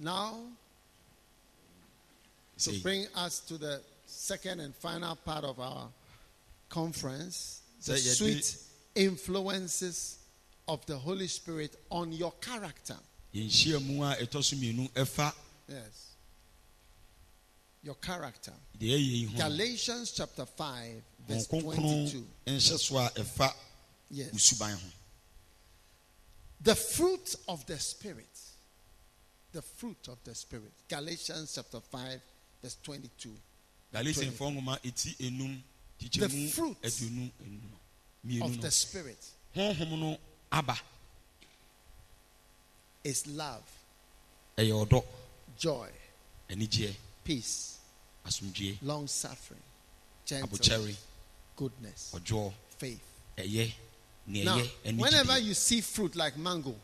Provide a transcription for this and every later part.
Now, to bring us to the second and final part of our conference, the sweet influences of the Holy Spirit on your character. yɛnhyia mu a ɛtɔ so mmienu ɛfa Yes. Your character. deɛ ɛyɛ yi ho Galatians chapter 5, verse 22. nhyɛ so a ɛfa Yes. The fruit of the Spirit. The fruit of the Spirit. Galatians chapter 5, verse 22. galatianfoɔ nwoma eti enum The fruit aduonu enum mmienu Of the Spirit is love, joy, peace, long suffering, gentleness, goodness, faith. Now, whenever you see fruit like mango,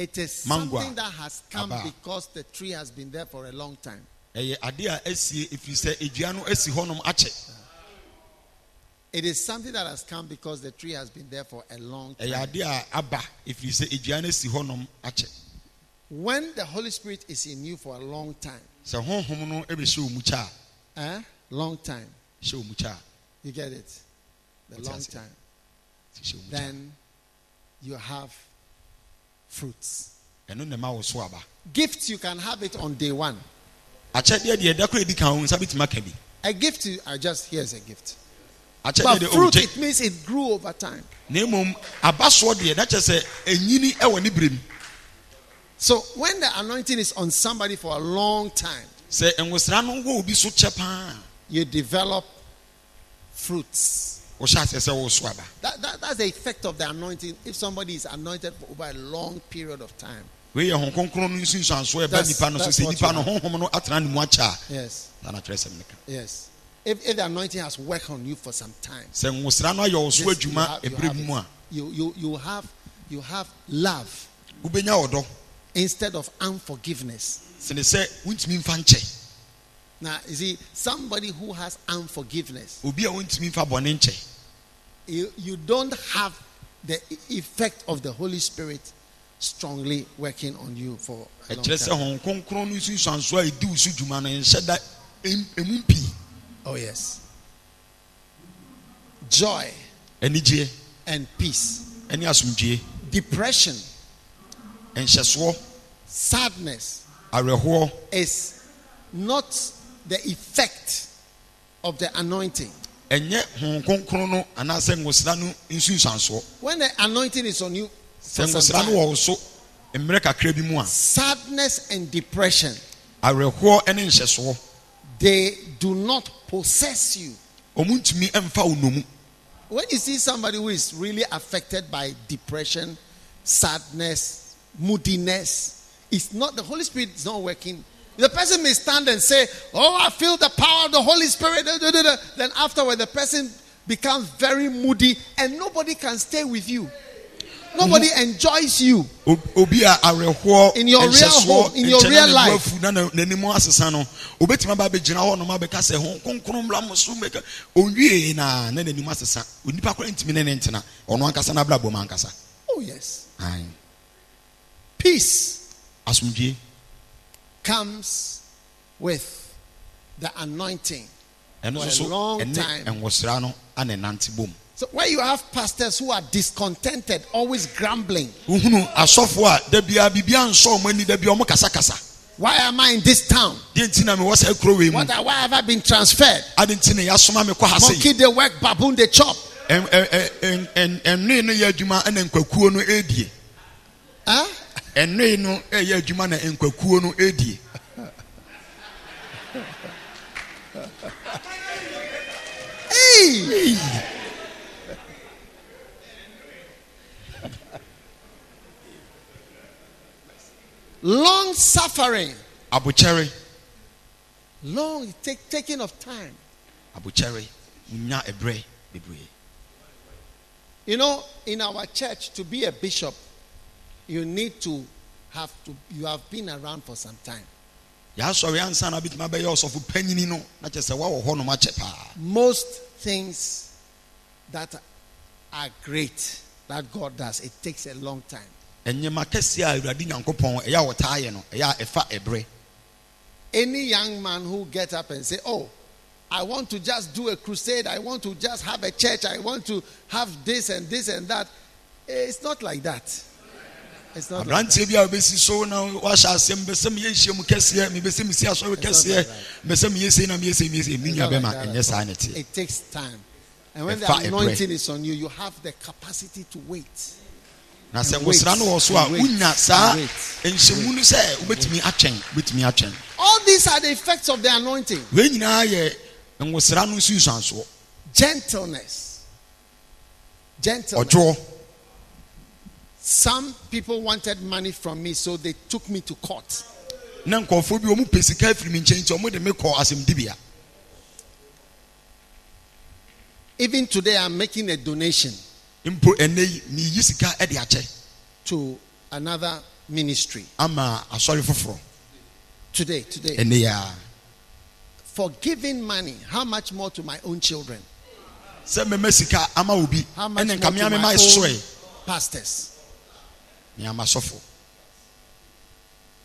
it is something that has come aba. because the tree has been there for a long time. ɛyɛ ade a asie ɛfiri sɛ edua no asi hɔnom akyɛ It is something that has come because the tree has been there for a long ɛyɛ time. a aba ɛfiri sɛ edua no asi hɔnom akyɛ When the Holy Spirit is in you for a long time, sɛ honhom no ɛbɛhyɛ wo mu kyɛ a eh? long time, hyɛ wo kyɛ a you get it? The long time. hyɛ wo mu kyɛ Then you have fruits. a ɛno na ɛma wo so Gifts, you can have it on day one. akyɛdeɛ deɛ ɛda koro edi kan ho nsa bɛtumi aka bi A gift, I just, here's a gift. But fruit, it means it grew over time. na mmom aba soɔ deɛ na kyerɛ sɛ ɛnyini ɛwɔ ne berɛ mu So when the anointing is on somebody for a long time, sɛ nwosra no wɔ obi so kyɛ paa you develop fruits. Wohyɛ aseɛ sɛ wo so aba That, that, that's the effect of the anointing. If somebody is anointed for over a long period of time. wei yɛ ho kronkron no nsunsuansoɔ ɛba That's- nipa no so that's sɛ what nipa you no have. honhom no atena ne mu akyɛ a Yes. saa na kyerɛ sɛm ne ka Yes. If, if the anointing has worked on you for some time, sɛ nwosra no ayɛ wo so yes, you have- you have mu a it. you, you, you, have, you have love instead of unforgiveness. sene sɛ wontumi mfa nkyɛ Now, you see, somebody who has unforgiveness, you, you don't have the effect of the Holy Spirit strongly working on you for a long time. hon kronkron no nsunsuansoɔ a ɛdi wo so dwuma no nhyɛ da ɛm- ɛmu pii Oh, yes. Joy and peace, depression, nhyɛsoɔ sadness is not the effect of the anointing. Ɛnyɛ hon kronkron no anaasɛ nwosra no nsunsuansoɔ When the anointing is on you, sɛ nwosra no wɔ wo so mmerɛ kakra bi mu a sadness and depression awerɛhoɔ ne nhyɛsoɔ they do not possess you. ɔmo ntumi mfa wo nomu When you see somebody who is really affected by depression, sadness, moodiness, it's not the Holy Spirit is not working. The person may stand and say, "Oh, I feel the power of the Holy Spirit." Then afterward, the person becomes very moody, and nobody can stay with you. Nobody enjoys you. Obi a awerɛhoɔ In your real home, in your real life. Oh yes, peace comes with the anointing. For a long time. nwosra no ana nante bom So where you have pastors who are discontented, always grumbling. wohunu asɔfoɔ a da biara biribia nsɔ ɔmo ani da bia ɔmo Why am I in this town? deɛ nti na mewɔ saa kuro wei mu What, why have I been transferred? ade nti na yɛasoma me kɔ ha sei Monkey they work, baboon they chop. Huh? Ɛnnoe no ɛyɛ adwuma na nkwakuo no Hey! Long suffering, abokyɛre long take, taking of time. abokyɛre nya ɛberɛ bebree. You know, in our church, to be a bishop, you need to have to. You have been around for some time. yɛasɔre ansa na bɛtumi abɛyɛ ɔsɔfo panyini no na kyerɛ sɛ woawɔ hɔ nom akyɛ paa Most things that are great that God does, it takes a long time. ɛnyɛma kɛseɛ a awurade nyankopɔn ɛyɛ a wɔtaa yɛ no ɛyɛ a ɛfa ɛberɛ Any young man who get up and say, "Oh, I want to just do a crusade. I want to just have a church. I want to have this and this and that," eh, it's not like that. It's not. Like that. Aberanteɛ bi a so na wahyɛ asɛm bɛsɛ meyɛ nhyia mu kɛseɛ mebɛsɛ mesi asɔre kɛseɛ meyɛ sei na meyɛ sei meyɛ sei me nua bɛma ɛnyɛ saa ne te It takes time. And when the anointing is on you, you have the capacity to wait. na sɛ And wait, no wɔ so a wait, wonya saa wait, nhyɛmu no sɛ wobɛtumi atwɛn wobɛtumi atwɛn. All these are the effects of the anointing. wei nyinaa yɛ nwosra no nsusuansoɔ Gentleness. Gentleness. ɔdwoɔ Some people wanted money from me, so they took me to court. na nkɔɔfoɔ bi ɔmu pɛ sika afiri me nkyɛn nti ɔmo de me kɔ asɛmdibea Even today, I'm making a donation mpo ɛnɛ yi meyi sika de akyɛ to another ministry. ama asɔre foforɔ Today, today. ɛnɛ yi a For giving money, how much more to my own children? sɛ mɛma sika ama obi How much more to my own pastors?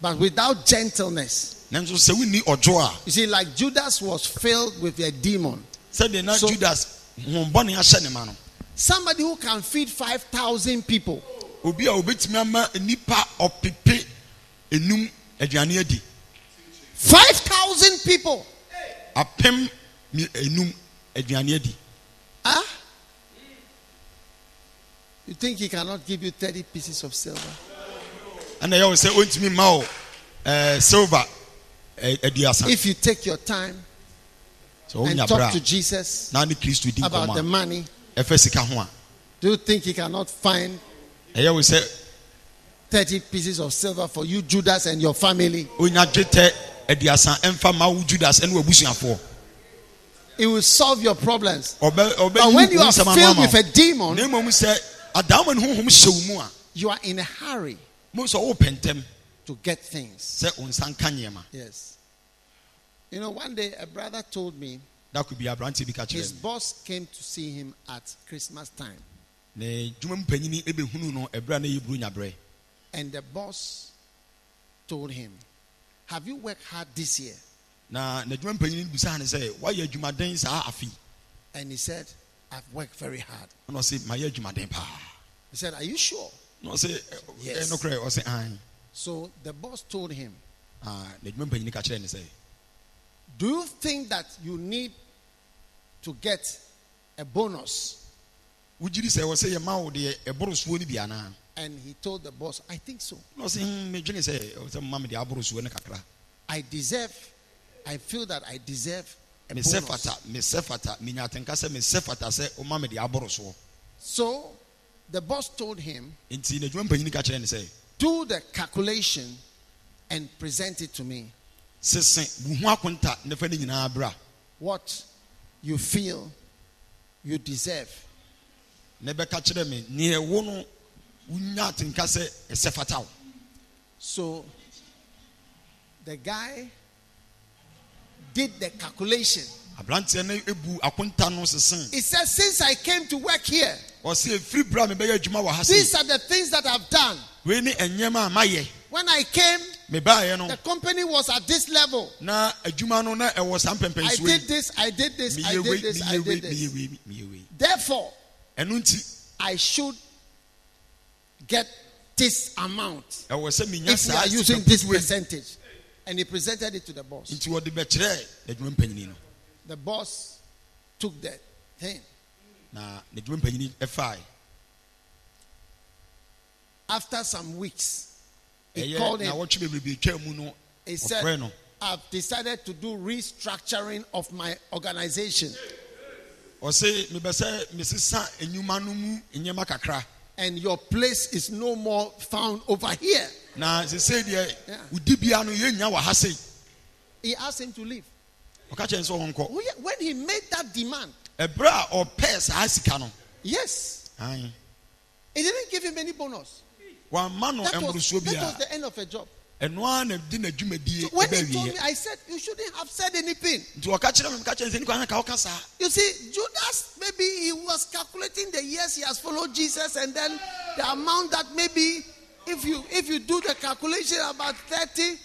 But without gentleness, nanso sɛ wonni ɔdwo a you see, like Judas was filled with a demon. So- judas hombɔne ahyɛ ne ma no Somebody who can feed 5,000 people. obi a obɛtumi ama nnipa ɔpepe enum aduane adi 5,000 people. apem enum aduane adi Huh? You think he cannot give you 30 pieces of silver? And ɛyɛ always say, ɔntumi mma wo ɛɛ, silver ɛ- If you take your time sɛ and talk to Jesus about the money, a ɛfɛ sika ho a do you think he cannot find ɛyɛ wo sɛ 30 pieces of silver for you, Judas, and your family? onya dwetɛ aduasa ɛmfa ma wo judas ɛne wabusuafoɔ It will solve your problems. But when you are filled with a demon, na mmom sɛ adaama ne honhom hyɛ wo mu a you are in a hurry mo sɛ wopɛ ntɛm to get things. sɛ wo nsa nka nneɛma Yes. You know, one day a brother told me bi aberanteɛ bi ka his boss came to see him at Christmas time. na dwuma mu panyini ɛbɛhunu no ɛberɛ a na yɛburu nyaberɛ And the boss told him, Have you worked hard this year? na n'adwuma mu panyini no bisaa ne sɛ woayɛ adwumaden saa afe And he said, I've worked very hard. mayɛ adwumaden paa He said, Are you sure? na ɔse Yes. ɛnokorɛ ɔse an So the boss told him, n'adwuma mu panyini ka kyerɛ ne Do you think that you need to get a bonus? wogyiri sɛ wɔ sɛ yɛma wo deɛ ɛboro soɔ no bi anaa And he told the boss, I think so. ɔse "Hmm, medwene sɛ ɛwɔ sɛ mma me deɛ aboro soɔ no kakra I deserve, I feel that I deserve a mesɛ bonus. fata mesɛ fata menya atenka sɛ mesɛ fata sɛ woma me deɛ aboro soɔ So the boss told him, nti n'adwuma mu panyini ka kyerɛ ne sɛ Do the calculation and present it to me. sese buhu akonta ne fa ne nyinaa bra What you feel you deserve. ɛbɛka kyerɛ me neɛ wo no wonya atenka sɛ ɛsɛ fata wo So the guy did the calculation. aberanteɛ no ebu akonta no sesen He said, Since I came to work here, ɔse efiri bere a mebɛyɛ adwuma wɔ ha these are the things that I've done. wei ne ɛnyɛma a mayɛ When I came, no the company was at this level. na adwuma no na ɛwɔ saa I did this, I did this, I did this, I did this. meyɛ wei meyɛ Therefore, nti I should get this amount ɛwɔ sɛ menya if we are using this percentage. And he presented it to the boss. nti wɔde bɛkyerɛ n'adwuma mpanyini no The boss took that thing. na n'adwuma mpanyini ɛfae After some weeks, he ɛyɛ called na him. wɔtwe bebrebe twa mu no He ɔfrɛ said, no I've decided to do restructuring of my organization. ɔse mebɛ sɛ mesesa enyuma no mu nneɛma kakra And your place is no more found over here. na sesei deɛ Yeah. wo no yɛnya wɔ ha He asked him to leave. ɔka kyerɛ ne sɛ ɔnkɔ Oh, When he made that demand, ɛberɛ a ɔpɛɛ saa sika no yes, ae, he didn't give him any bonus. wamma no That was, that was the end of a job. Ɛno ara na de n'adwumadie So when he told me, I said, You shouldn't have said anything. nti ɔka kyerɛ me meka kyerɛ ne sɛ ne kwan ka woka saa You see, Judas, maybe he was calculating the years he has followed Jesus and then the amount that maybe if you if you do the calculation about 30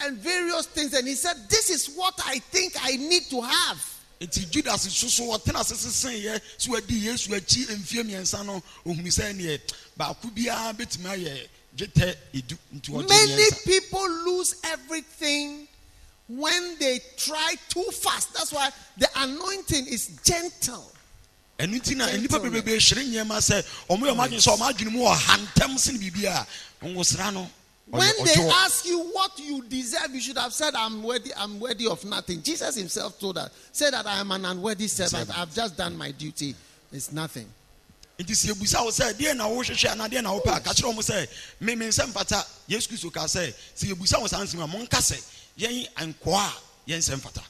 and various things, and he said, This is what I think I need to have. nti judas soso ɔtena ase sesen yɛ so wadi yesu akyi mfie mmiɛnsa no ohun sɛ neɛ baako biara betumi ayɛ dwetɛ edu nti ɔgye Many people lose everything when they try too fast. That's why the anointing is gentle. ɛnu ti na nipa Gentleness. bebree hyerɛ nneɛma sɛ ɔmo yɛ ɔmo adwene sɛ ɔmo adwene mu wɔ ha ntɛm sin biribi a nwosra no When they ask you what you deserve, you should have said, I'm worthy, I'm worthy of nothing. Jesus himself told us, say that I am an unworthy. Servant. I've just done my duty. It's nothing. Nti sɛ ebusa wo sɛ deɛ na wohwehwɛ anaa deɛ na sɛ me me nsɛm fata yesu kristo sɛ sɛ ebusa wo saa nsɛm a sɛ yɛn nkoa yɛn nsɛm fata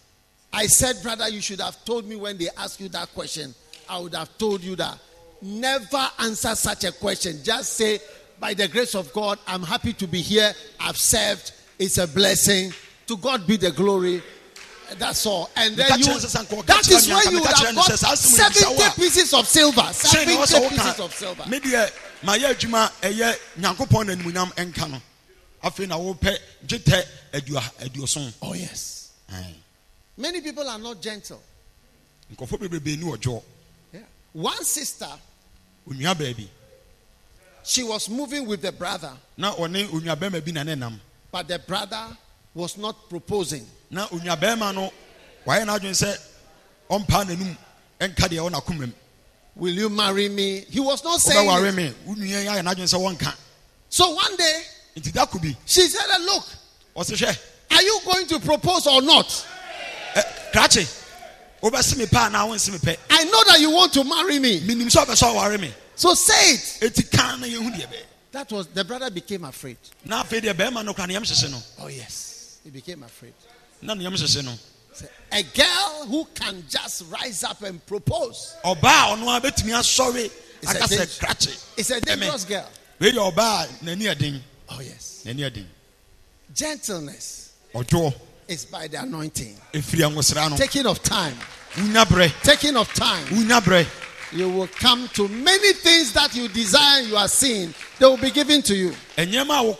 I said, brother, you should have told me when they ask you that question. I would have told you that. Never answer such a question. Just say, by the grace of God, I'm happy to be here. I've served. It's a blessing. To God be the glory. That's all. And then you, kyerɛ sɛ sɛ nkɔɔ ka that is where you would have got sɛ saa asɛm yi bisa wo 70 pieces of silver. 70 pieces of silver. mayɛ adwuma ɛyɛ nyankopɔn na animuonyam ɛnka no afei na wopɛ adua aduoson Oh, yes. Many people are not gentle. nkɔfo bebrebe ni wɔdwoɔ Yeah. One sister, onua baabi she was moving with the brother, na ɔne onua bɛrima bi na ne nam but the brother was not proposing. Na onua bɛrima no wayɛ n'adwene sɛ ɔmpaa n'anum ɛnka deɛ ɔna koma mu Will you marry me? He was not saying. wobɛware it. me wo nua yi ayɛ n'adwene sɛ wɔnka So one day nti da ko bi she said, Look, ɔse hwɛ are you going to propose or not? ɛ, krakye wobɛse me pɛ anaa wonse me pɛ I know that you want to marry me. menim sɛ ɔbɛ sɛ ɔware me So say it. ɛti ka na yɛhu deɛ bɛyɛ That was the brother became afraid. na afei deɛ bɛrima no kora ne yam hyehye no Oh, yes. He became afraid. Na ne yam hyehye no A girl who can just rise up and propose. ɔbaa a ɔno a bɛtumi It's a aka sɛ dangerous- krakye It's a dangerous girl. wei deɛ ɔbaa a n'ani Oh, yes. Gentleness is by the anointing. ɛfiri anwosra no Taking of time. Taking of time. You will come to many things that you desire you are seeing. They will be given to you. ɛnyɛma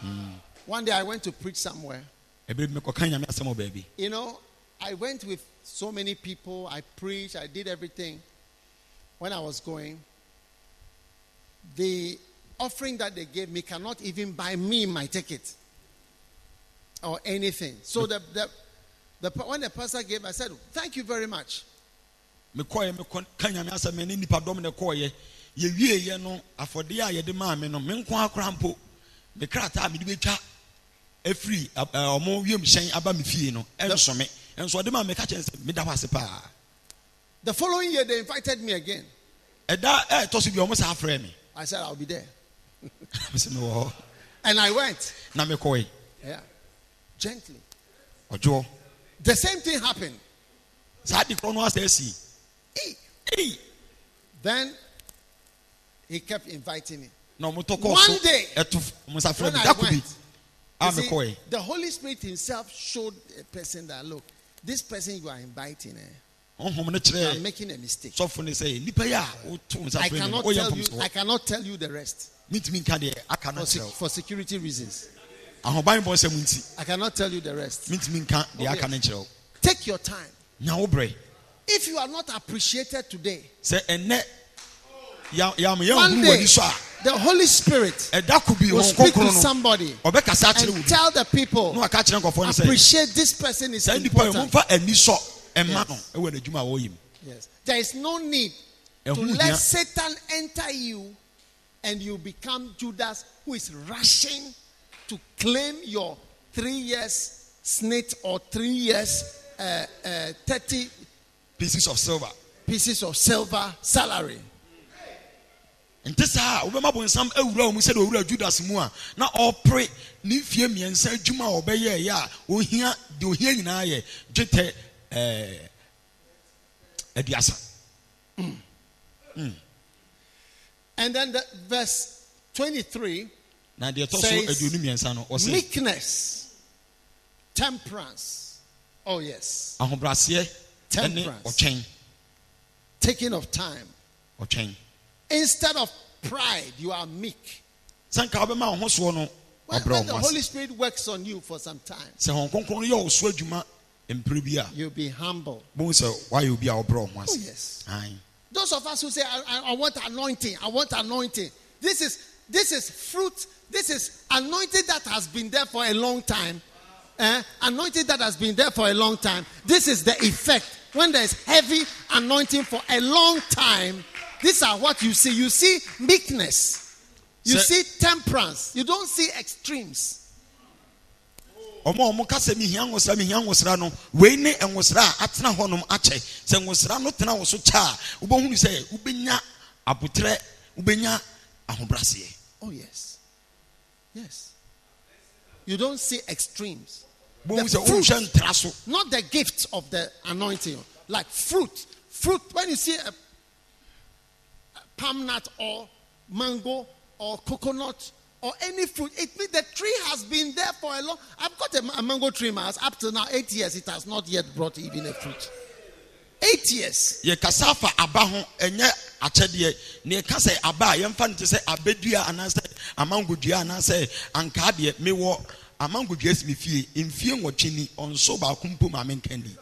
a wo kɔn dɔ sɛ nka wo nsa ɛka a w'ani hu no ne nyinaa yɛde bɛma wo Yes. One day I went to preach somewhere. ɛberɛ bi mekɔka nyame asɛm wɔ baabi You know, I went with so many people. I preached. I did everything. When I was going, the offering that they gave me cannot even buy me my ticket or anything. So the, the, the when the pastor gave, I said, "Thank you very much." mekɔɛ mekɔka nyame asɛm ne nnipadɔm ne kɔɔyɛ yɛwieɛ no afɔdeɛ a yɛde maa me no me akora mpo me krataa a mede bɛtwa afiri ɛ, eh, ɛ, eh, ɔmo aba me fie no ɛnso me ɛnso ɔde ma meka kyɛn sɛ meda hɔ ase paa The following year, they invited me again. ɛda eh, ɛɛtɔ so bi ɔmo saa frɛ me I said, "I'll be there," mesɛ mewɔ hɔ and I went. na mekɔe Yeah, gently. ɔdwoɔ The same thing happened. saa de korɔ no asɛ asi Hey. Then he kept inviting me. Na ɔmo tɔ One so day, ɛto ɔmo sa frɛ When I bi went, a You see, mekɔe the Holy Spirit Himself showed a person that look, this person you are inviting, eh, you are kyerɛ making a mistake. sɔfo no sɛ nipa yi a nsa I frɛ me no cannot tell you. I cannot tell you the rest nka deɛ aka no for, sec- kyerɛ wo for security reasons. ahoban bɔ nsɛm nti I cannot tell you the rest. mentumi nka deɛ aka no yes. nkyerɛ wo Take your time. If you are not appreciated today, sɛ ɛnɛ yam yam yɛn one huru day so a the Holy Spirit ɛda ko bi will speak to somebody and tell the people, na waka kyerɛ nkɔfoɔ no appreciate this person is important. momfa ani sɔ ɛma Yes. no ɛwɔ n'adwuma a wɔyɛ mu Yes. There is no need to let. Satan enter you and you become Judas who is rushing to claim your three years snit or three years uh, uh, 30 pieces of silver pieces of silver salary. Nti saa wobɛma bonsam awura wo mu sɛdeɛ judas mu a na ɔpere ne mfie mmiɛnsa adwuma a ɔbɛyɛɛyɛ a ohia deɛ ohia nyinaa yɛ dwetɛ ɛɛ aduasa hmm. Hmm. And then the verse 23 na deɛ ɛtɔ so aduonu mmiɛnsa no ɔsɛ meekness, temperance. Oh, yes. ahobraseɛ Temperance. ɔtwɛn Taking of time. ɔtwɛn Instead of pride, you are meek. sɛ nka wobɛma wo ho soɔ no When, when the Holy Spirit works on you for some time, sɛ hɔn kronkron no yɛ wo so adwuma mprɛ bi a you'll be humble. bohu sɛ woayɛ obi a wɔbrɛ wo ho Oh, yes. Those of us who say, I, I- I want anointing, I want anointing. This is this is fruit. This is anointing that has been there for a long time. Eh? Anointing that has been there for a long time. This is the effect. When there's heavy anointing for a long time, these are what you see. You see meekness. You see temperance. You don't see extremes. ɔmo a ɔmo ka sɛ mehia nwosra mehia nwosra no wei ne nwosra a atena hɔnom akyɛ sɛ nwosra no tena so kyɛ a wobɛhunu sɛ wobɛnya abotrɛ wobɛnya ahobraseɛ Oh, yes. Yes. You don't see extremes. bohu sɛ wonhwɛ ntra so not the gift of the anointing, like fruit. Fruit, when you see a palm nut or mango or coconut or any fruit, it means the tree has been there for a long. I've got a, a mango tree in my up to now eight years. It has not yet brought even a fruit. Eight years. yɛkasa afa aba ho ɛnyɛ akyɛdeɛ na yɛka sɛ aba a yɛmfa no te sɛ abɛdua anaasɛ amangodua anaasɛ ankaa deɛ mewɔ amangodua si me fie mfie nwɔtwe ni ɔnso baako mpo ma menka ni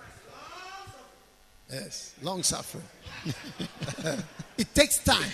Yes, long suffering. it takes time,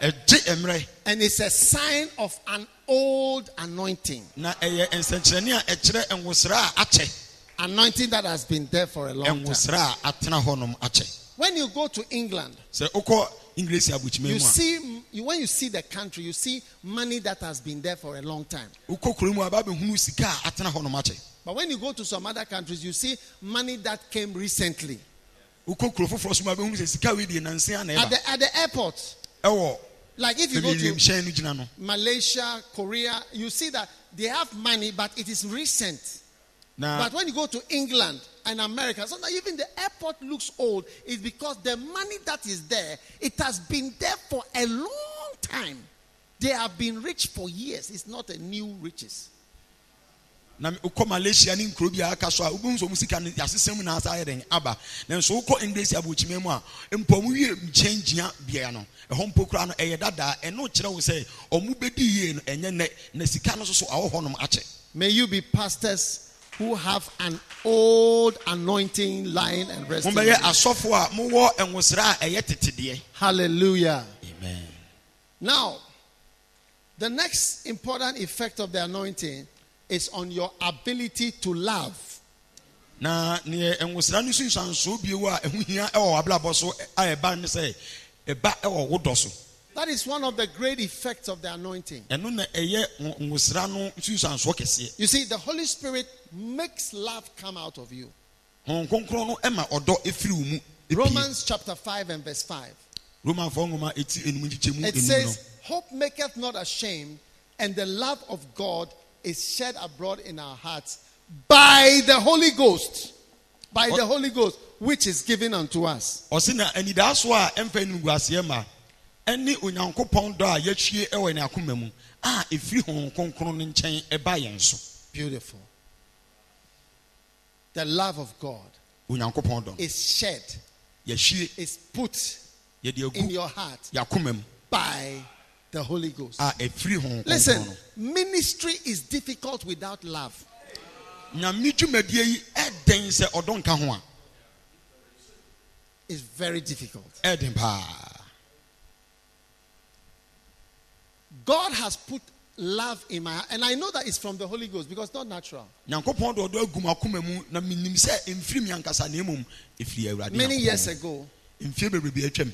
and it's a sign of an old anointing, na ɛyɛ nsɛnkyerɛnne a ɛkyerɛ nwosra a akyɛ anointing that has been there for a long time. nwosra a atena hɔnom akyɛ When you go to England, sɛ wokɔ english abokyima You see, you, when you see the country, you see money that has been there for a long time. wokɔ kuro mu a babɛhunu sika a atena hɔnom akyɛ But when you go to some other countries, you see money that came recently. Wokɔ kuro foforɔ so mu a sɛ sika wei deɛ nansia na At the, at the airport, ɛwɔ like if you go to wiemhyɛn no gyina no Malaysia, Korea, you see that they have money, but it is recent. But when you go to England and America, sometimes even the airport looks old. It's because the money that is there, it has been there for a long time. They have been rich for years. It's not a new riches. Na wokɔ malaysia ne nkuro bi a aka so a wobɛhu sɛ ɔmu sika no yɛasesɛ mu naasa ayɛ den aba. Nanso wokɔ english abokyima mu a mpo ɔmu wie nkyɛn gyina bea no. Ɛhɔ mpo koraa no ɛyɛ dadaa ɛno kyerɛ wo sɛ ɔmu bɛdi yie no ɛnyɛ nnɛ. Na sika no so so awɔ hɔnom akyɛ. May you be pastors who have an old anointing lying and resting. mobɛyɛ you. asɔfo a mowɔ nwosra a ɛyɛ tetedeɛ. Hallelujah. amen. Now, the next important effect of the anointing is on your ability to love. na neɛ nwosra no sunsuansoɔ bio a ɛho hia ɛwɔ abrabɔ so a ɛba ne sɛ ɛba ɛwɔ wo dɔ so That is one of the great effects of the anointing. ɛno na ɛyɛ nwo- nwosra no sunsuansoɔ kɛseɛ You see, the Holy Spirit makes love come out of you. Honhom kronkron no ɛma ɔdɔ ɛfiri wo mu ɛpie. Romans chapter 5 and verse 5. romanfoɔ nwoma ɛti enum nkyekyɛmu It says, Hope maketh not ashamed, and the love of God is shed abroad in our hearts by the Holy Ghost. By the Holy Ghost, which is given unto us. ɔse na anidaaso a ɛmfa anim guaseɛ ma ɛne onyankopɔn dɔ a yɛahwie ɛwɔ ne akoma mu a ɛfiri honhom kronkron no nkyɛn ɛba yɛn so Beautiful. The love of God onyankopɔn dɔ is shed, is put yɛde in your heart yɛakoma mu by the Holy Ghost. Ah, a ɛfiri honhom Listen, ministry is difficult without love. nyame dwumadie yi ɛdɛn sɛ ɔdɔ nka ho a It's very difficult. God has put love in my heart, and I know that it's from the Holy Ghost because it's not natural. nyankopɔn de ɔdɔ agu m akoma mu na menim sɛ ɛmfiri me ankasa na mmom ɛfiri awurade Many years ago, mfie bebrebe atwam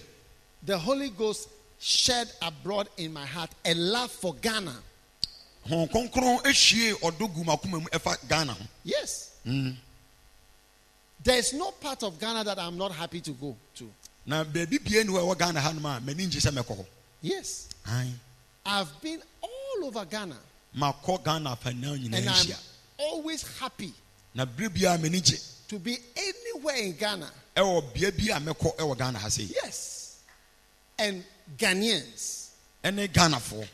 the Holy Ghost shed abroad in my heart a love for Ghana. honhom kronkron ahyie ɔdɔ gu m akoma mu ɛfa ghana ho Yes. Mm. There's no part of Ghana that I'm not happy to go to. na baabi bie ni hɔ a ɛwɔ ghana ha nom a m'ani ngye sɛ mɛkɔ hɔ Yes. Aye. I've been all over Ghana, ghana and I'm always happy na bere biara to be anywhere in Ghana. ɛwɔ bea bi a mɛkɔ ghana ha Yes. And Ghanaians. ɛne ghanafoɔ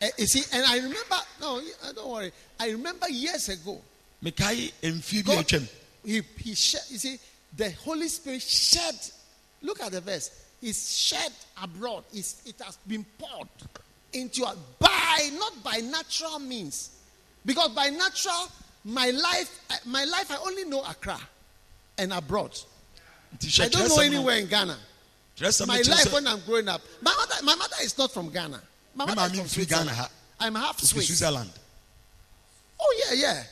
Eh, you see, and I remember, no, uh, don't worry. I remember years ago, mekae mfie bi God, he, he shed, you see, the Holy Spirit shed, look at the verse, is shed abroad. It's, it has been poured into your by not by natural means, because by natural my life I- my life I only know Accra and abroad. I don't know anywhere in Ghana. My life when I'm growing up, my mother my mother is not from Ghana. My Me mother is from mfiri Ghana I'm half Swiss. switzerland Oh yeah, yeah.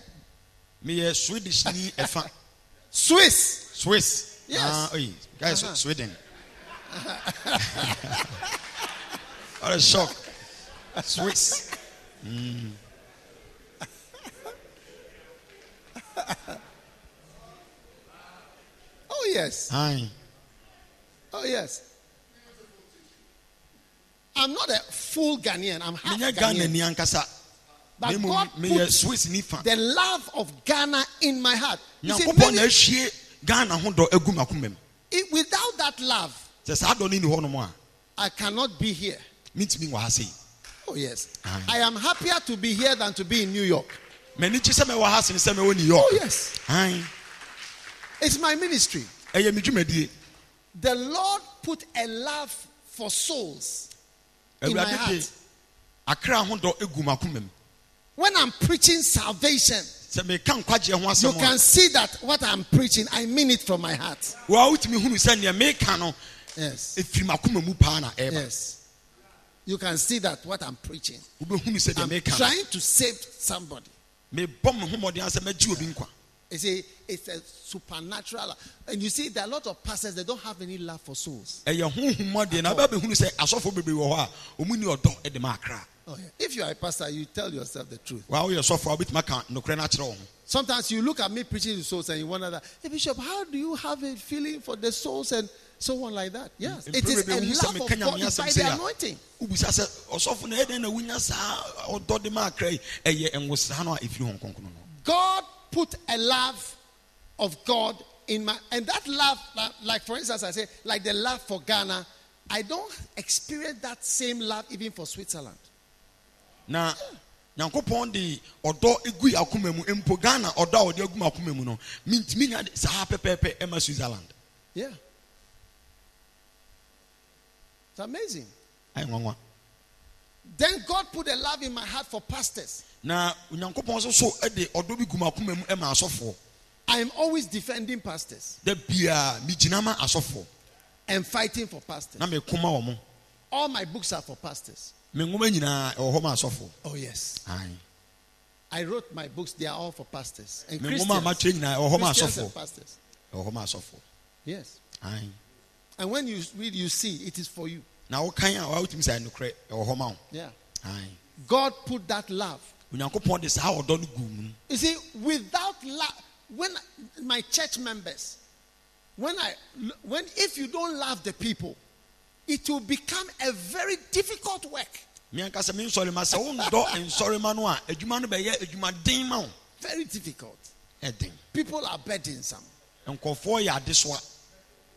meyɛ swedish ni ɛfa Swiss. swiss Yes. Oye guys Uh-huh. sweden what a shock swiss Oh yes. aye Oh yes. I'm not a full Ghanaian. I'm half Ghanaian. But God put swiss the love of Ghana in my heart. You see, many- ahwie ghana ho dɔ agu m'akoma mu it- without that love, sɛ saa dɔ no ni hɔ nom a I cannot be here. mentumi wɔ ha sei Oh yes. I am happier to be here than to be in New York. m'ani gye sɛ mɛwɔ ha sen sɛ mɛwɔ new york Oh yes. It's my ministry. Ɛyɛ me dwumadie The Lord put a love for souls in my heart. akra ho dɔ agu m'akoma mu When I'm preaching salvation, sɛ meka nkwagyeɛ ho you can see that what I'm preaching, I mean it from my heart. wa wotumi hunu sɛ neɛ meka no Yes. ɛfiri m'akoma mu paa na ɛba Yes. You can see that what I'm preaching. wobɛhunu sɛ deɛ I'm trying to save somebody. mebɔ me ho mmɔden sɛ mɛgye obi nkwa You see, it's a supernatural. And you see, there are a lot of pastors, they don't have any love for souls. Eh, ɛyɛ honhom mmɔden na wobɛbɛhunu sɛ asɔfo bebree wɔ hɔ a ɔmu ni ɔdɔ eh, de ma akra Oh, yeah. If you are a pastor, you tell yourself the truth. wa woyɛ sɔfo a wobɛtumi aka no akyerɛ wo Sometimes you look at me preaching to souls and you wonder that, hey, Bishop, how do you have a feeling for the souls and so on like that? Yes, mm. it is a Mpɛrɛ bi, wohu sɛ love of God. By the anointing. wobisa sɛ ɔsɔfo no ɛdɛn na wonya saa ɔdɔ de ma akra yi ɛyɛ nwosaa no a ɛfiri hɔ nkronkron no God put a love of God in my, and that love, like, for instance, I say, like the love for Ghana, I don't experience that same love even for Switzerland. na nyankopɔn de ɔdɔ egu akoma mu mpo ghana ɔdɔ a ɔde mu akoma mu no mintimi nya de saa pɛpɛɛpɛ ɛma switzerland Yeah. It's amazing. ayɛ nwanwa Then God put a love in my heart for pastors. Na onyankopɔn nso so de ɔdɔ bi gu mu akoma mu ɛma asɔfoɔ I am always defending pastors da bia megyina ma asɔfoɔ and fighting for pastors. na mekoma wɔ mo All my books are for pastors. me nwoma nyinaa ɛwɔ hɔ ma asɔfoɔ Oh, yes. Aye. I wrote my books, they are all for pastors. And me Christians. nwoma a matwerɛ nyinaa ɛwɔ hɔ ma Christians and asɔfoɔ pastors. ɛwɔ hɔ ma asɔfoɔ Yes. Aye. And when you read, you see it is for you. na wokan a wawotumi sɛ nokorɛ ɛwɔ hɔ ma wo Yeah. Aye. God put that love. Onyankopɔn de saa ɔdɔ no gu mu You see, without love, when my church members, when I, when if you don't love the people, it will become a very difficult work. meankasa me nsɔre ma sɛ wondɔ nsɔre ma no a adwuma no bɛyɛ adwumaden ma wo Very difficult. People are burdensome. nkɔfoɔ yɛ adesoa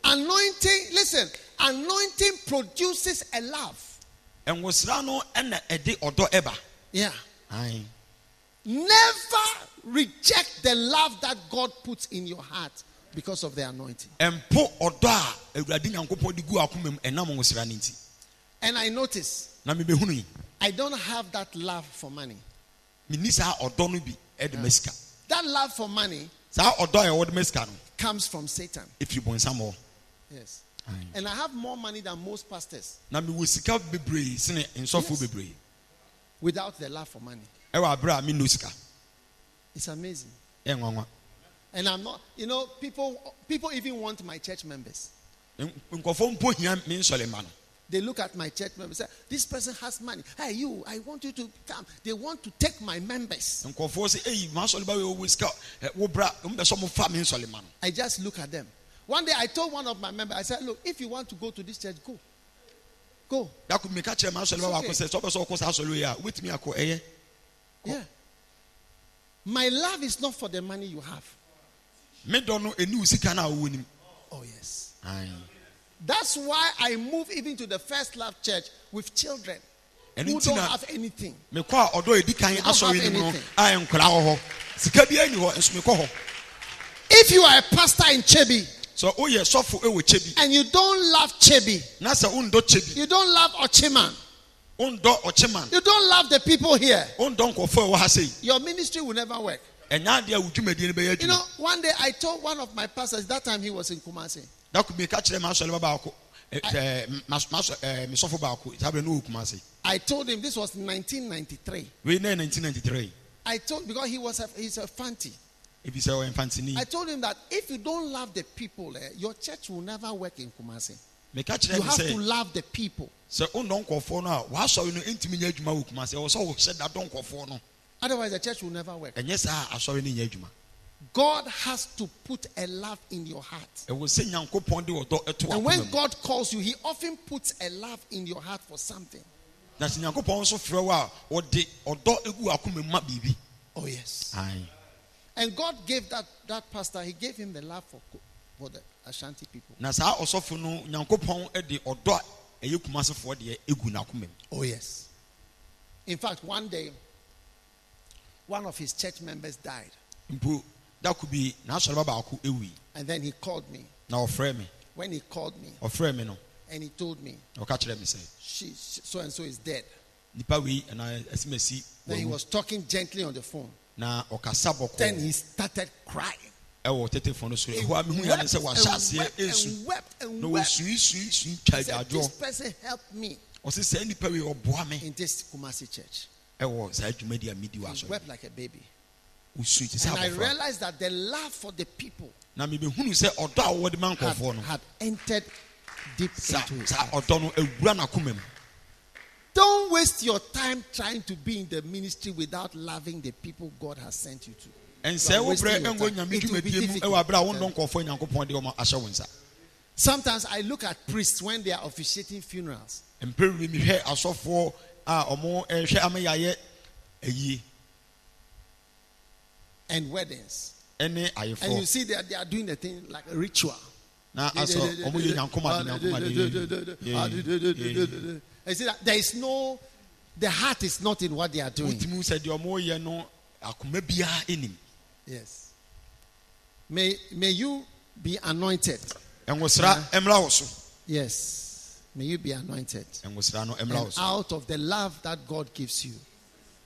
Anointing, listen, anointing produces a love. nwosra no ɛna ɛde ɔdɔ ɛba Yeah. Aye. Never reject the love that God puts in your heart because of the anointing. ɛmpo ɔdɔ a awurade nyankopɔn de gu akoma mu ɛnam nwosra no nti And I notice na mebɛhunu yi I don't have that love for money. menni saa ɔdɔ no bi ɛde ma sika That love for money saa ɔdɔ a ɛwɔ de ma sika no comes from Satan. ɛfiri bɔnsam hɔ Yes. And I have more money than most pastors na mewɔ sika bebree sene nsɔfoɔ Yes. Without the love for money. ɛwɔ aberɛ a menno sika It's amazing. Eh, and I'm not, you know, people people even want my church members. N- nkɔfoɔ mpo hia me nsɔre ma no They look at my church members say, This person has money. Hey, you, I want you to come. They want to take my members. nkɔfoɔ sɛ eyi maasɔre ba wɔ sika ɛ, wo bra ɔmo bɛ sɛ ɔmo fa me nsɔre ma no I just look at them. One day I told one of my members, I said, Look, if you want to go to this church, go. Go. dako meka kyerɛ maasɔre ba baako It's sɛ sɛ ɔbɛ sɛ ɔkɔ saa asɔre yi a wobɛtumi akɔ Yeah. My love is not for the money you have. me dɔ no ɛni eh, wo sika no a wowɔ Oh, yes. Aye. That's why I move even to the first love church with children ɛno who don't na have anything. mekɔ a ɔdɔ ɛdi kan don't asɔre have no mu no anything. a nkɔla wɔ hɔ sika bi ani hɔ nso mekɔ hɔ If you are a pastor in Kyebi, sɛ woyɛ sɔfo wɔ kyɛ bi and you don't love Kyebi, na sɛ wondɔ kyɛ bi you don't love Okyeman, wondɔ ɔkyeman you don't love the people here, wondɔ nkɔfoɔ a ɛwɔ ha sei your ministry will never work. ɛnya adeɛ a wo dwumadie no bɛyɛ You know, one day I told one of my pastors, that time he was in Kumasi. That could be ka kyerɛ m'asɔre ba baako ɛ, ɛ, mas- mas- ɛ, me sɔfo baako saa berɛ ne wɔ kuma ase I told him this was 1993. We na 1993 I told because he was a, he's a fanti. Ebi sɛ ɔyɛ mfantini I told him that if you don't love the people, eh, your church will never work in Kumasi. You have to love the people. sɛ wondɔ nkɔfoɔ no a w'asɔre no ɛntumi nyɛ adwuma wɔ kuma ase ɛwɔ sɛ wohyɛ da dɔ nkɔfoɔ no Otherwise, the church will never work. ɛnyɛ saa a asɔre no nyɛ God has to put a love in your heart. ɛwɔ sɛ nyankopɔn de And when God calls you, He often puts a love in your heart for something. na sɛ nyankopɔn nso frɛ wo a ɔde ɔdɔ egu akoma mu ma biribi Oh, yes. And God gave that, that pastor, He gave him the love for, for the Ashanti people. na saa ɔsɔfo no nyankopɔn de ɔdɔ a ɛyɛ kumasefoɔ deɛ egu n'akoma mu Oh, yes. In fact, one day, one of his church members died. mpo da ko bi n'asɔre ba baako ewui And then he called me. na ɔfrɛ When he called me, ɔfrɛ no and he told me, ɔka kyerɛ me sɛ she, so and so is dead. nipa wei ɛna asimasi Then he was talking gently on the phone. Na ɔkasa Then he started crying. ɛwɔ tetefoɔ no so He ɛhɔ a mehu ya ne wept sɛ and wept esu and wept and na wept. wɔsui sui sui He twa said, This person helped me ɔsi sɛ nipa wei ɔboa me in this Kumasi church. ɛwɔ saa dwumadi a midi wɔ He wept like a baby. sɛ And I realized that the love for the people na mebɛhunu sɛ ɔdɔ a wɔde ma had, no had entered deep into his saa heart. ɔdɔ no awura n'akoma mu Don't waste your time trying to be in the ministry without loving the people God has sent you to. ɛnsɛ You are wo wasting brɛ your ɛngɔ time. nyame It will be dwumadie mu difficult. ɛwɔ abere a wondɔ nkɔfoɔ nyankopɔn de ɔma ahyɛ wo nsa Sometimes I look at priests when they are officiating funerals. mpere bi mehwɛ asɔfoɔ a ɔmo ɛhwɛ amayayɛ ayie and weddings. And you see that they are doing the thing like a ritual. na asɔ ɔmo I see that there is no, the heart is not in what they are doing. wotumi sɛ deɛ ɔmo yɛ no akoma biara ɛnim Yes. May, may you be anointed. ɛnwosra ɛmra wo so Yes. May you be anointed. ɛnwosra no ɛmra wo And out of the love that God gives you,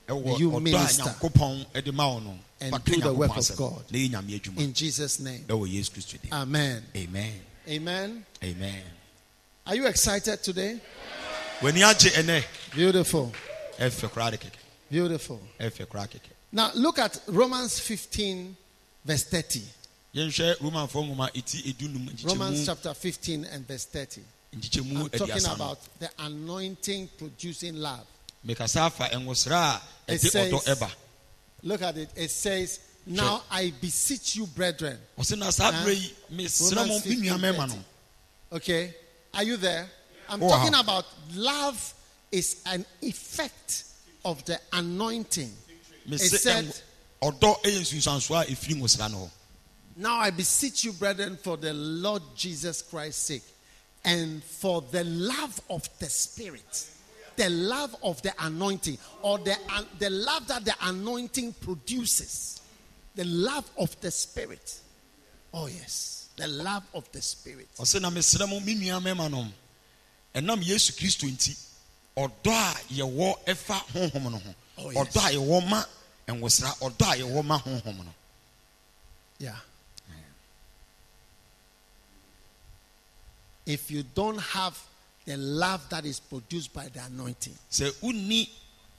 ɛwɔ you minister nyankopɔn de ma wo no and do the work of God. na yɛ nyame adwuma in Jesus' name. ɛwɔ yesu kristo din Amen. amen Amen. amen Are you excited today? W'ani agye ɛnɛ Beautiful. ɛfɛ koraa de kɛkɛ Beautiful. ɛfɛ koraa kɛkɛ Now look at Romans 15, verse 30. yɛnhwɛ romanfoɔ nwoma ɛti edunum Romans chapter 15 and verse 30. nkyekyɛmu I'm talking about the anointing producing love. mekasa afa ɛnwosra a It says- Look at it. It says, Now I beseech you, brethren. ɔse na saa Huh? berɛ yi mesrɛ mo Romans me nua mɛma 15:30. no Okay. Are you there? I'm talking about love is an effect of the anointing. It said- ɛnw- ɔdɔ ɛyɛ nsunsuansoɔ a ɛfiri nwosra no hɔ Now I beseech you, brethren, for the Lord Jesus Christ's sake, and for the love of the Spirit, the love of the anointing, or the, uh, the love that the anointing produces, the love of the Spirit. Oh, yes, the love of the Spirit. Ɛnam yesu kristo nti ɔdɔ a yɛwɔ ɛfa honhom no ho. Oh, ɔdɔ a yɛwɔ ma nwosra ɔdɔ a yɛwɔ ma honhom no. Yeah. If you don't have the love that is produced by the anointing, sɛ wonni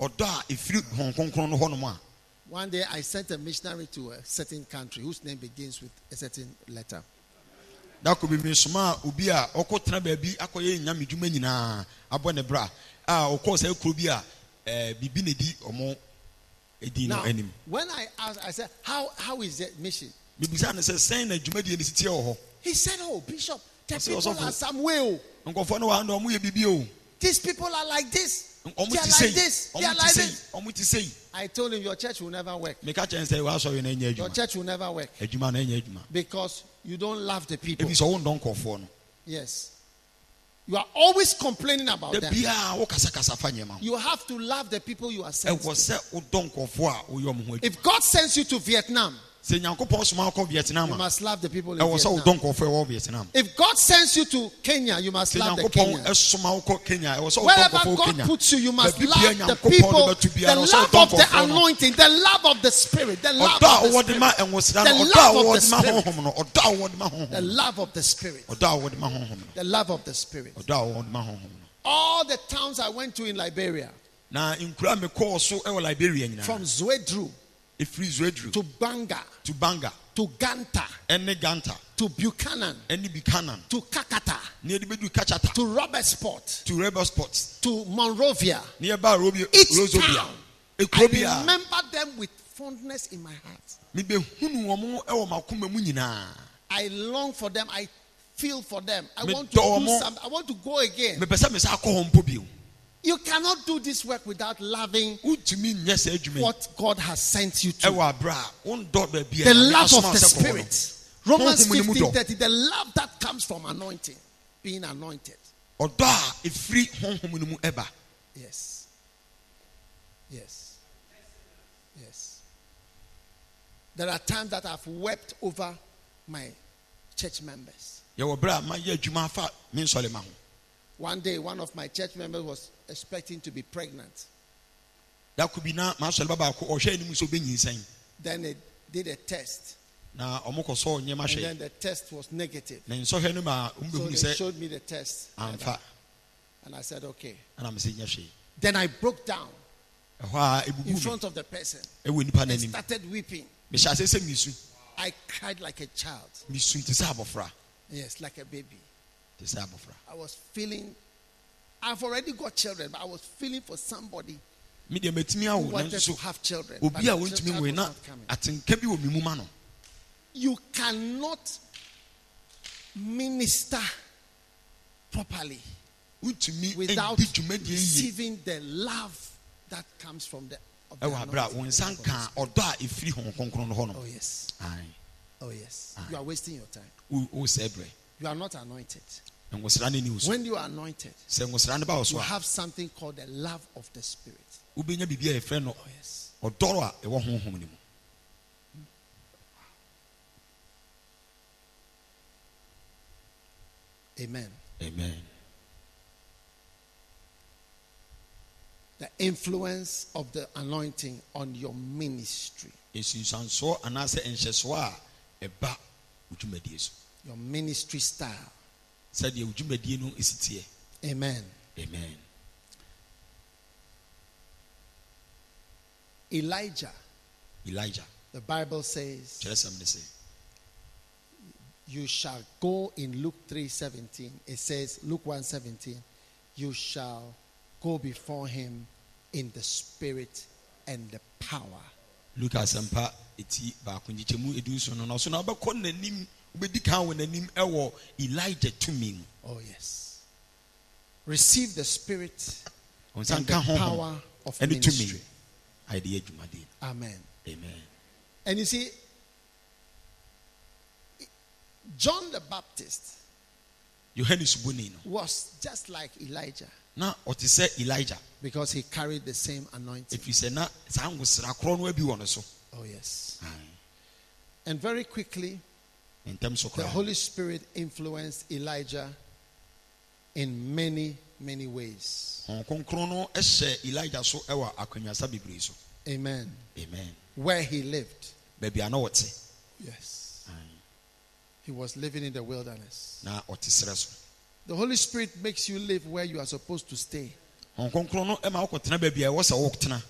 ɔdɔ a ɛfiri hon kronkron no hɔnom a. One day I sent a missionary to a certain country whose name begins with a certain letter. Dako bi mesoma a obi a ɔkɔtena baabi akɔyɛ nyame dwuma nyinaa abɔ ne bra a ɔkɔɔ saa kuro bi a eh, biribi na di ɔmo ɛdi no Now, anim when I asked, I said, How, how is that mission? mebisa no sɛ sɛn na dwumadie wɔ hɔ He said, Oh, Bishop, the people are some way. oh. nkɔfoɔ no wɔ ha na ɔmo yɛ biribi o These people are like this. They are like this. They are like this. I told him, Your church will never work. meka kyɛn sɛ wɔasɔre no ɛnyɛ Your church will never work adwuma no ɛnyɛ adwuma because you don't love the people. ebi sɛ wondɔ nkɔfoɔ no Yes. You are always complaining about them. biaa wokasakasa fa nyɛma ho You have to love the people you are sent to. sɛ wodɔ nkɔfoɔ a woyɛ ɔmo ho adwuma If God sends you to Vietnam, sɛ nyankopɔn soma wokɔ vietnam You a must love the people in ɛwɔ sɛ Vietnam. wodɔ nkɔɔfo a ɛwɔ vietnam. If God sends you to Kenya, you must love the nyankopɔn Kenyans. soma wokɔ kenya ɛwɔ sɛ wodɔ Wherever nkɔɔfo God puts you, you must love the people, the love of the anointing, the love of the spirit, the love of the spirit, The no ɔdɔ a love of the Spirit. honhom no ɔdɔ a wɔde the love of the spirit, ɔdɔ a wɔde ma honhom no. The love of the spirit. ɔdɔ a wɔde ma honhom no. All the towns I went to in Liberia, na nkura mekɔɔ so ɛwɔ liberia from nyinaa Zwedru ɛfiri zoaduru to Banga. To banga. To Ganta. Ɛne ganta. To Buchanan. Ɛne buchanan. To Kakata. Ne yɛde bɛdu kachata. To Robertsport to rebel sports to Monrovia. ne yɛbaa Robi- Each town, ekuro I remember them with fondness in my heart. mebɛhunu wɔ mo ɛwɔ makoma mu nyinaa I long for them. I feel for them. I want to do something. I want to go again. Mepɛ sɛ mesa akɔ hɔ mpo bio You cannot do this work without loving wontumi nyɛ saa adwuma what God has sent you to. ɛwɔ aberɛ a wondɔ baabi a The love of the sɛ kɔ hɔ no. Spirit. Romans Honhom 15 30. The love that comes from anointing, being anointed. ɔdɔ a ɛfiri honhom no mu ɛba Yes. Yes. Yes. There are times that I've wept over my church members. One day, one of my church members was expecting to be pregnant. da ko bi na masɔle ba baako ɔhwɛ anim sɛ ɔbɛnyinsɛn Then they did a test, na ɔmo kɔ sɔ nneɛma and then the test was negative. So they showed me the test, amfa and I said, "Okay." me sɛ nyɛ hwee Then I broke down in front of the person and started weeping. I cried like a child. misu te sɛ abɔfra Yes, like a baby. Te sɛ abɔfra I was feeling. I've already got children, but I was feeling for somebody me deɛ matumi who awo wanted to have children. but obi a the wɔntumi child woe was na not coming. atenka bi wɔ me mu ma no You cannot minister properly wontumi without ɛndi dwumadie yie receiving the love that comes from the. Of the ɛwɔ aberɛ anointing. wo nsa nka ɔdɔ a ɛfiri hon kronkron no hɔ Oh no yes, Ae. oh yes. Oh, you are wasting your time. Wo- wosɛe berɛ You are not anointed. nwosra no ni wo so When you are anointed, sɛ nwosra no ba wo you have something called the love of the Spirit. wobɛnya biribi a yɛfrɛ no Oh yes. ɔdɔrɔ a ɛwɔ honhom no mu Amen. amen The influence of the anointing on your ministry. Nsunsuansoɔ anaasɛ nhyɛsoɔ a ɛba wo dwumadie so Your ministry style. sɛdeɛ wo dwumadie no ɛsi teɛ Amen. amen Elijah, elijah the Bible says, kyerɛsɛm ne sɛ you shall go in Luke 3:17. It says Luke 1:17, you shall go before him in the spirit and the power. luka asɛmpa ɛti baako nkyekyɛmu nso no na ɔso na n'anim wobɛdi kan wɔ n'anim ɛwɔ elijah tumi mu Oh yes. Receive the spirit and the power of ministry. ayɛde yɛ adwumadeɛ Amen. amen And you see, John the Baptist yohane suboni no was just like Elijah na ɔte sɛ elijah because he carried the same anointing. ɛfiri sɛ na saa nwosra korɔ no abi wɔ no so Oh, yes. And very quickly, the Holy Spirit influenced Elijah in many, many ways. Honhom kronkron no hyɛ elijah so ɛwɔ akonnwasa bebree so Amen. amen Where he lived. baabi a na wɔte Yes. He was living in the wilderness. na ɔte serɛ so The Holy Spirit makes you live where you are supposed to stay. Honhom kronkron no ma wokɔtena baabi a ɛwɔ sɛ wotena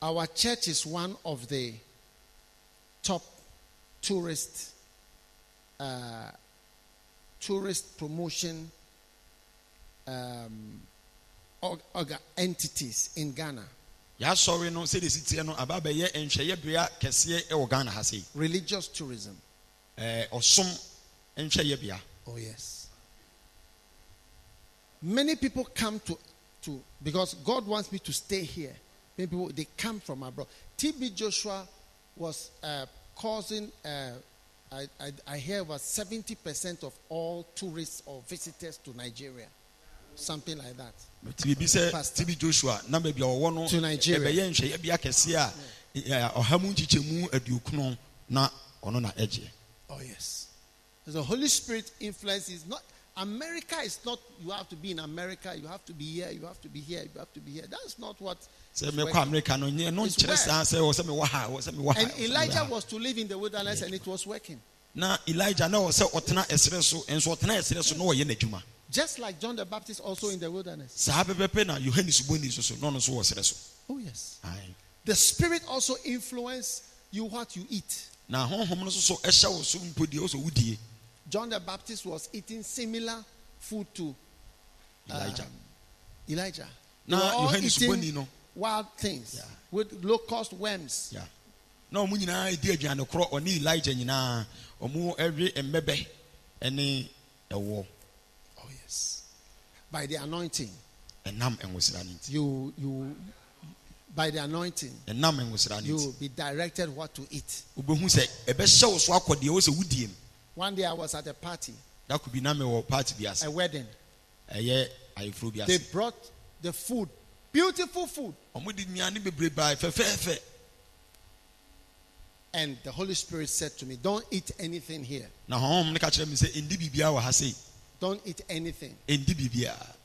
Our church is one of the top tourist uh, tourist promotion um, orga- entities in Ghana. no sɛde si teɛ no aba bɛyɛ nhwɛyɛbea kɛseɛ ɛwɔ ghana ha sei Religious tourism. Ɛɛ, ɔsom nhwɛyɛbea Oh yes. Many people come to to because God wants me to stay here. Many people they come from abroad. TB Joshua was uh, causing. Uh, I, I, I hear about seventy percent of all tourists or visitors to Nigeria, something like that. nti biribi sɛ tb joshua na baabi a no To Nigeria. ɛbɛyɛ nhwɛyɛbea kɛseɛ a ɛ, ɔha mu nkyekyɛmu aduokunu na ɔno na ɛgyeɛ Oh, yes. The Holy Spirit influence is not, America is not, you have to be in America, you have to be here, you have to be here, you have to be here. That's not what. sɛ is mekɔ working. amerika no nyɛ no It's nkyerɛ where- ah, saa oh, sɛ wɔ sɛ mewɔ ha wɔ oh, sɛ mewɔ ha And oh, mewɔ Elijah was to live in the wilderness and it was working. na elijah na ɔwɔ sɛ ɔtena ɛserɛ so nso ɔtena ɛserɛ so na ɔyɛ n'adwuma Just like John the Baptist also in the wilderness. Oh, yes. The Spirit also influence you what you eat. Na honhom no nso so ɛhyɛ wo so mpo deɛ wosɛ wodie John the Baptist was eating similar food to uh, elijah Elijah. Na They were all eating wild things Yeah. with low-cost worms. Ya. na ɔmo nyinaa ɛdi aduane korɔ ɔne elijah nyinaa ɔmo ɛwe mmɛbɛ ɛne ɛwɔ Oh yes. By the anointing, ɛnam no nti you you by the anointing, ɛnam nwosra no You'll be directed what to eat. wobɛhu sɛ ɛbɛhyɛ wo so akɔ deɛ wosɛ wodie mu One day I was at a party, That could be na mewɔ party ase a wedding. ɛyɛ ayeforo bi They brought the food, beautiful food, ɔmo de nnuane bebree baa fɛfɛɛfɛ and the Holy Spirit said to me, "Don't eat anything here. na honhom no ka kyerɛ me sɛ ɛndi biribiara wɔ Don't eat anything."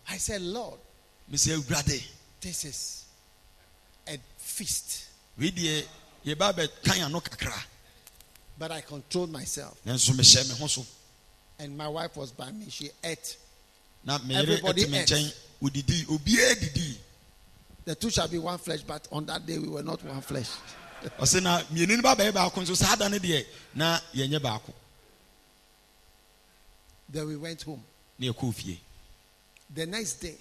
I said, "Lord, this is a feast." But I controlled myself, nanso mehyɛ me ho so and my wife was by me. She ate. Everybody ate. nkyɛn odidi obiara didi The two shall be one flesh, but on that day we were not one flesh. ɔsɛ na mmienu no ba bɛyɛ baako nso saa da no deɛ na yɛnyɛ baako Then we went home. na yɛkɔɔ fie The next day,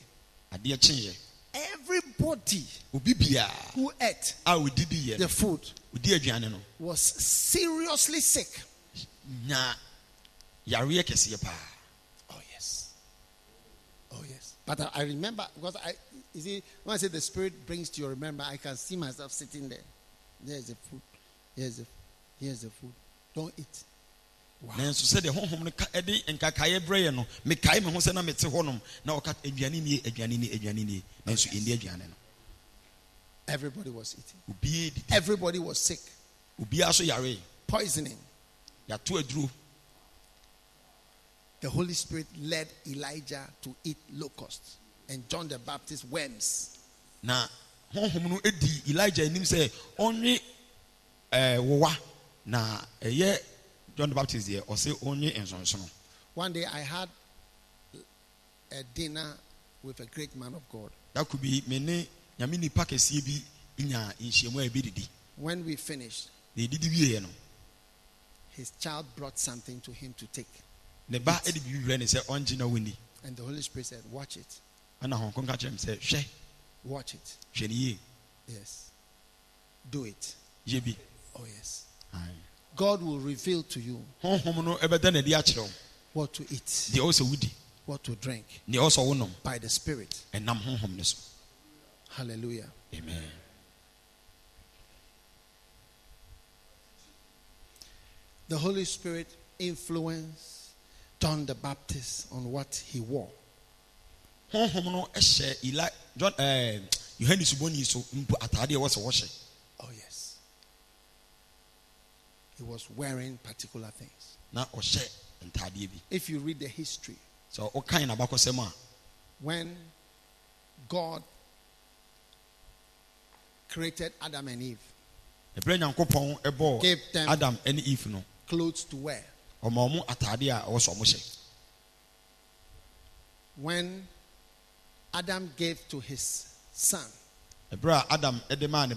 adeɛ kyeeɛ everybody who ate the food odi aduane no was seriously sick. nya yareɛ kɛseɛ paa Oh, yes. Oh, yes. But I, I remember, because I, you see, when I say the Spirit brings to your remember, I can see myself sitting there. There's the food. Here's the, here's the food. Don't eat. Nanso sɛdeɛ honhom no ɛde nkakaeɛ brɛ yɛ no mekae me ho sɛ na mete hɔnom na ɔka aduane nie aduane nie aduane nie nanso ɛndi aduane no Everybody was eating. Everybody was sick. obiara so yaree Poisoning. The Holy Spirit led Elijah to eat locusts and John the Baptist worms. na honhom no di elijah anim sɛ ɔnwe eh, ɛɛ wowa na ɛyɛ john the baptist there deɛ ɔsɛ ɔnwe nsonsono One day I had a dinner with a great man of God. bi me ne nyame nipa kɛseɛ bi nya nhyiamu a ɛbɛdidi When we finished, na ɛdidi wieɛ no his child brought something to him to take. ne ba de biribi brɛ ne sɛ ɔngye na And the Holy Spirit said, Watch it. ɛna hɔnkɔn ka kyerɛ me sɛ Watch it. hwɛ Yes. Do it. Oh, yes. Aye. God will reveal to you honhom no ɛbɛda n'adi akyerɛ wo. what to eat, deɛ ɔwɔ sɛ what to drink deɛ ɔwɔ sɛ wonom. by the Spirit. Hallelujah. amen. The Holy Spirit influenced John the Baptist on what he wore. honhom no hyɛ eli john ɛɛ yohane subɔni so mpo ataade a ɛwɔ sɛ wɔhyɛ Oh, yes. He was wearing particular things. na ɔhyɛ ntaadeɛ bi If you read the history, sɛ ɔkan n'abakɔsɛm a when God created Adam and Eve, ɛberɛ nyankopɔn them- adam ne eve no clothes to wear. ɔma ɔmo ataade a ɛwɔ sɛ ɔmo hyɛ When Adam gave to his son, ɛberɛ a adam de maa ne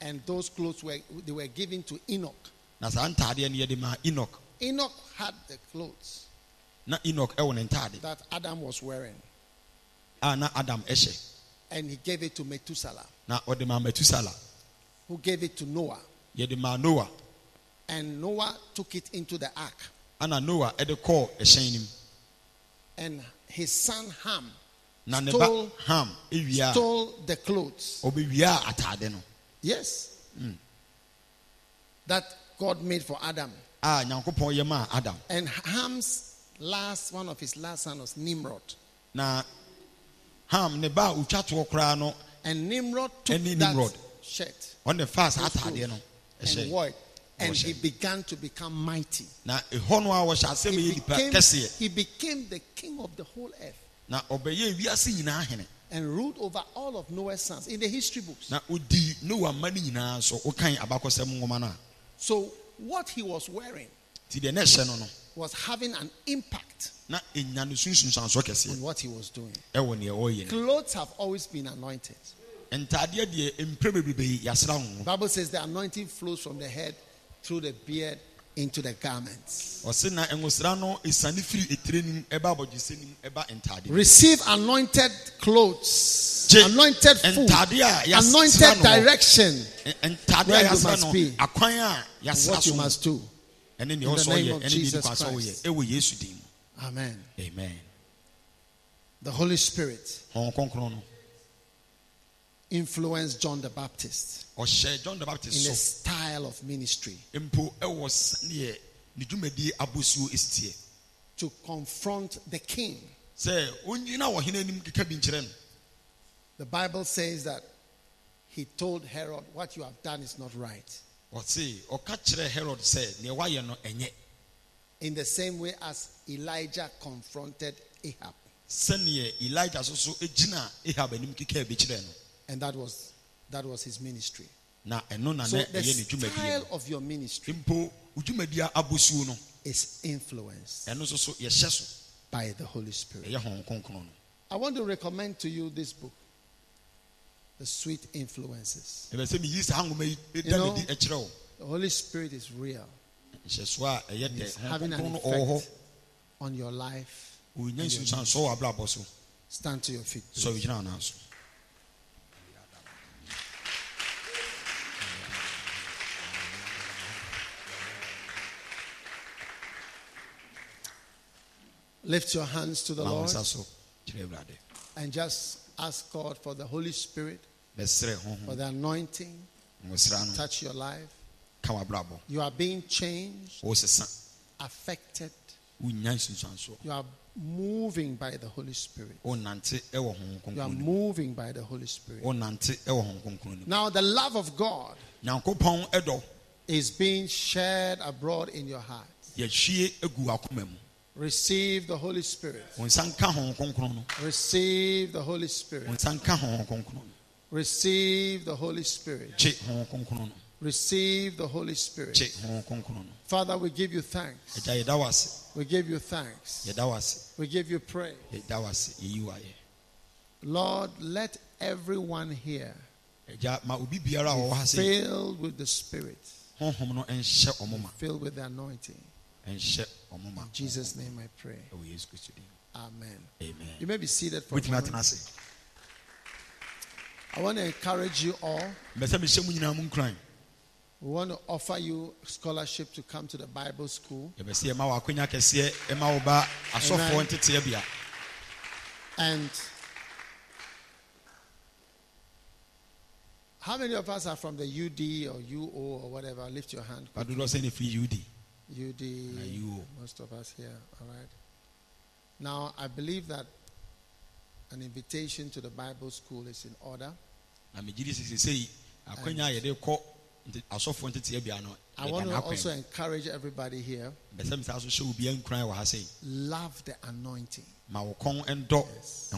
and those clothes were they were given to Enoch. na saa ntaadeɛ no yɛde maa enoch. Enoch had the clothes na enoch ɛwɔ ne ntaade. that Adam was wearing, a na adam ɛhyɛ. And he gave it to Methuselah, na ɔde maa metusala who gave it to Noah, yɛde maa noa and Noah took it into the ark, ana Noah ɛde kɔɔ ɛhyɛn no mu. And his son Ham na ne Stole- ba ham ewia stole the clothes. ɔbɛwia ataade no Yes, hmm. that God made for Adam, a nyankopɔn yɛ maa adam. And Ham's last one of his last son was Nimrod, na ham ne ba a otwa toɔ koraa no and Nimrod took Any that Nimrod. shirt ɔne faa saa those no and wore. And he began to become mighty. na ɛhɔ no a wɔhyɛ He became, he became the king of the whole earth na ɔbɛyɛ wiase nyinaa hene and ruled over all of Noah's sons in the history books. na odi noa mma nyinaa so wokan abakɔsɛm nwoma no So what he was wearing nti deɛ na ɛhyɛ no no was having an impact na ɛnya no sunsunsansoɔ kɛseɛ on what he was doing. ɛwɔ neɛ ɔreyɛ no Clothes have always been anointed. ntadeɛ deɛ mpere bebrebe yɛasra ho The Bible says the anointing flows from the head through the beard into the garments. ɔse na nwosra no ɛsiane firi ɛtire nim ɛba abɔgyesɛ nim ɛba ntadeɛ mu. Receive anointed clothes, anointed food, ntadeɛ a yɛasra anointed direction, Where you must be. akwan a and yɛasra what you must do. In the name of Jesus nikwa sɛ ɔyɛ Christ. ɛwɔ yesu din mu Amen. amen The Holy Spirit hɔn kronkron no influenced John the Baptist ɔhyɛ john the in baptist the so style of ministry mpo ɛwɔ sɛdeɛ ne dwumadie abosuo ɛsitie to confront the king. sɛ onyina wɔ hene anim keka bi nkyerɛ no The Bible says that he told Herod, What you have done is not right. ɔka kyerɛ herod sɛ neɛ wayɛ no ɛnyɛ In the same way as Elijah confronted Ahab. sɛneɛ elijah so so ahab anim keka bi kyerɛ no And that was that was his ministry. na ɛno na So the style of your ministry no mpo wo dwumadie abosuo no is influenced ɛno nso so yɛhyɛ so by the Holy Spirit. ɛyɛ hɔn kronkron no I want to recommend to you this book, The Sweet Influences. ɛbɛ sɛ meyi saa nwoma yi You know- ne di ɛkyerɛ wo The Holy Spirit is real. nhyɛsoɔ a ɛyɛ dɛ It's having an kronkron no ɔwɔ hɔ effect on your life. your nsunsuansɔ wɔ abrabɔ so Stand to your feet. please. sɔ gyina anaa so Lift your hands to the Lord nsa so kyerɛ awurade and just ask God for the Holy Spirit, for the anointing, touch your life. You are being changed, affected. You are moving by the Holy Spirit. wonante ɛwɔ hɔn You are kronkron no mu moving by the Holy Spirit. wonante ɛwɔ hɔn kronkron no mu Now, the love of God is being shared abroad in your heart. Yɛhwie agu w'akoma mu Receive the Holy Spirit. wo nsa nka hɔn kronkron no Receive the Holy Spirit. nsa nka hɔn kronkron no Receive the Holy Spirit. gye hɔn kronkron no Receive the Holy Spirit. gye hɔn kronkron no Father, we give you thanks. agya yɛda wo ase We give you thanks. yɛda wo ase We give you praise. yɛda wo ase yɛyi wo ayɛ Lord, let everyone here agya ma obi biara a wɔwɔ ha be filled with the Spirit, honhom no nhyɛ ɔmo ma filled with the anointing. Nhyɛ ɔmo ma In Jesus' name I pray. ɛwɔ yesu kristo din Amen. amen You may be seated for a moment. I want to encourage you all. mbɛ sɛ mehyɛ mu nyinaa mu nkuran We want to offer you scholarship to come to the Bible school. yɛbɛ sɛ yɛma wɔ akwanya kɛseɛ ɛma wo ba asɔfoɔ Amen. And how many of us are from the UD or UO or whatever? Lift your hand. badodoɔ sɛ ne firi ud. Na UO. Most of us here. All right. Now, I believe that an invitation to the Bible school is in order. na megye di sisi sɛ akwanya a yɛde kɔ nte- asɔfoɔ nteteɛ bia no I want to also encourage everybody here mbɛ sɛ mesaa so hyɛ obiara nkuran wɔ ha sɛ love the anointing. ma wo kɔn ndɔ Yes.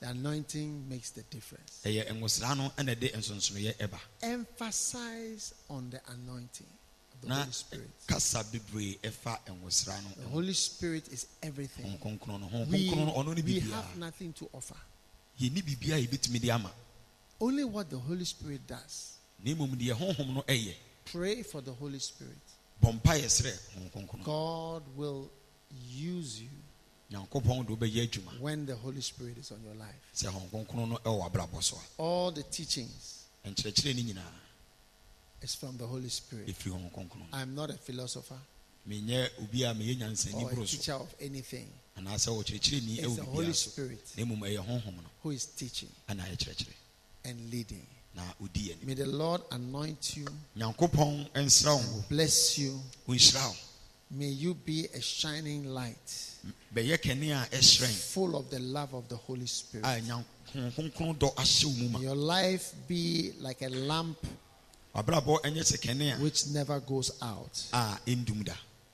The anointing makes the difference. ɛyɛ nwosra no ɛna ɛde nsonsonoyɛ ɛba Emphasize on the anointing the Holy Spirit. kasa bebree ɛfa nwosra no The Holy Spirit is everything. kronkron no Honhom We, no ɔno ne we have nothing to offer. yɛni biribiara a yɛbɛtumi de ama Only what the Holy Spirit does. na mmom deɛ honhom no ɛyɛ Pray for the Holy Spirit. yɛ serɛ Honhom God will use you nyankopɔn de wobɛyɛ adwuma when the Holy Spirit is on your life. sɛ Honhom no ɛwɔ abrabɔ so All the teachings a nkyerɛkyerɛ no nyinaa is from the Holy Spirit. ɛfiri Honhom kronkron no I'm not a philosopher. Menyɛ obi a meyɛ nyansani or a teacher of anything. It's the Holy Spirit na mmom ɛyɛ honhom no who is teaching and leading. na ɔdi anim May the Lord anoint you, nyankopɔn nsra wo. ngo bless you, May you be a shining light, bɛyɛ kɛne a ɛhyerɛn full of the love of the Holy Spirit. a nya Honhom Kronkron dɔ ahyɛ wo mu ma. May your life be like a lamp abrabɔ ɛnyɛ sɛ kɛne a which never goes out.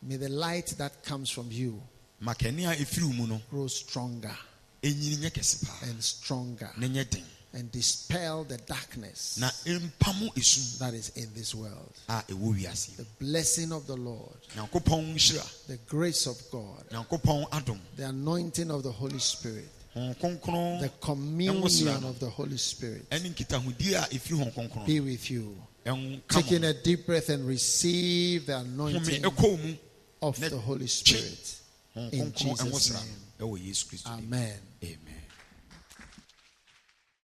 May the light that comes from you ma kɛne a ɛfiri wo no grow stronger ɛnyini nyɛ kɛse paa. and stronger na nyɛ den. and dispel the darkness na ɛmpamo esum that is in this world. a ɛwɔ wiase The blessing of the Lord, the grace of God, the anointing of the Holy Spirit, the communion of the Holy Spirit ɛne nkitahodie a ɛfiri Honhom Kronkron be with you. Taking a deep breath and receive the anointing ɛkɔ wo mu of the Holy Spirit. In Jesus' name. ɛwɔ yesu kristo din Amen. amen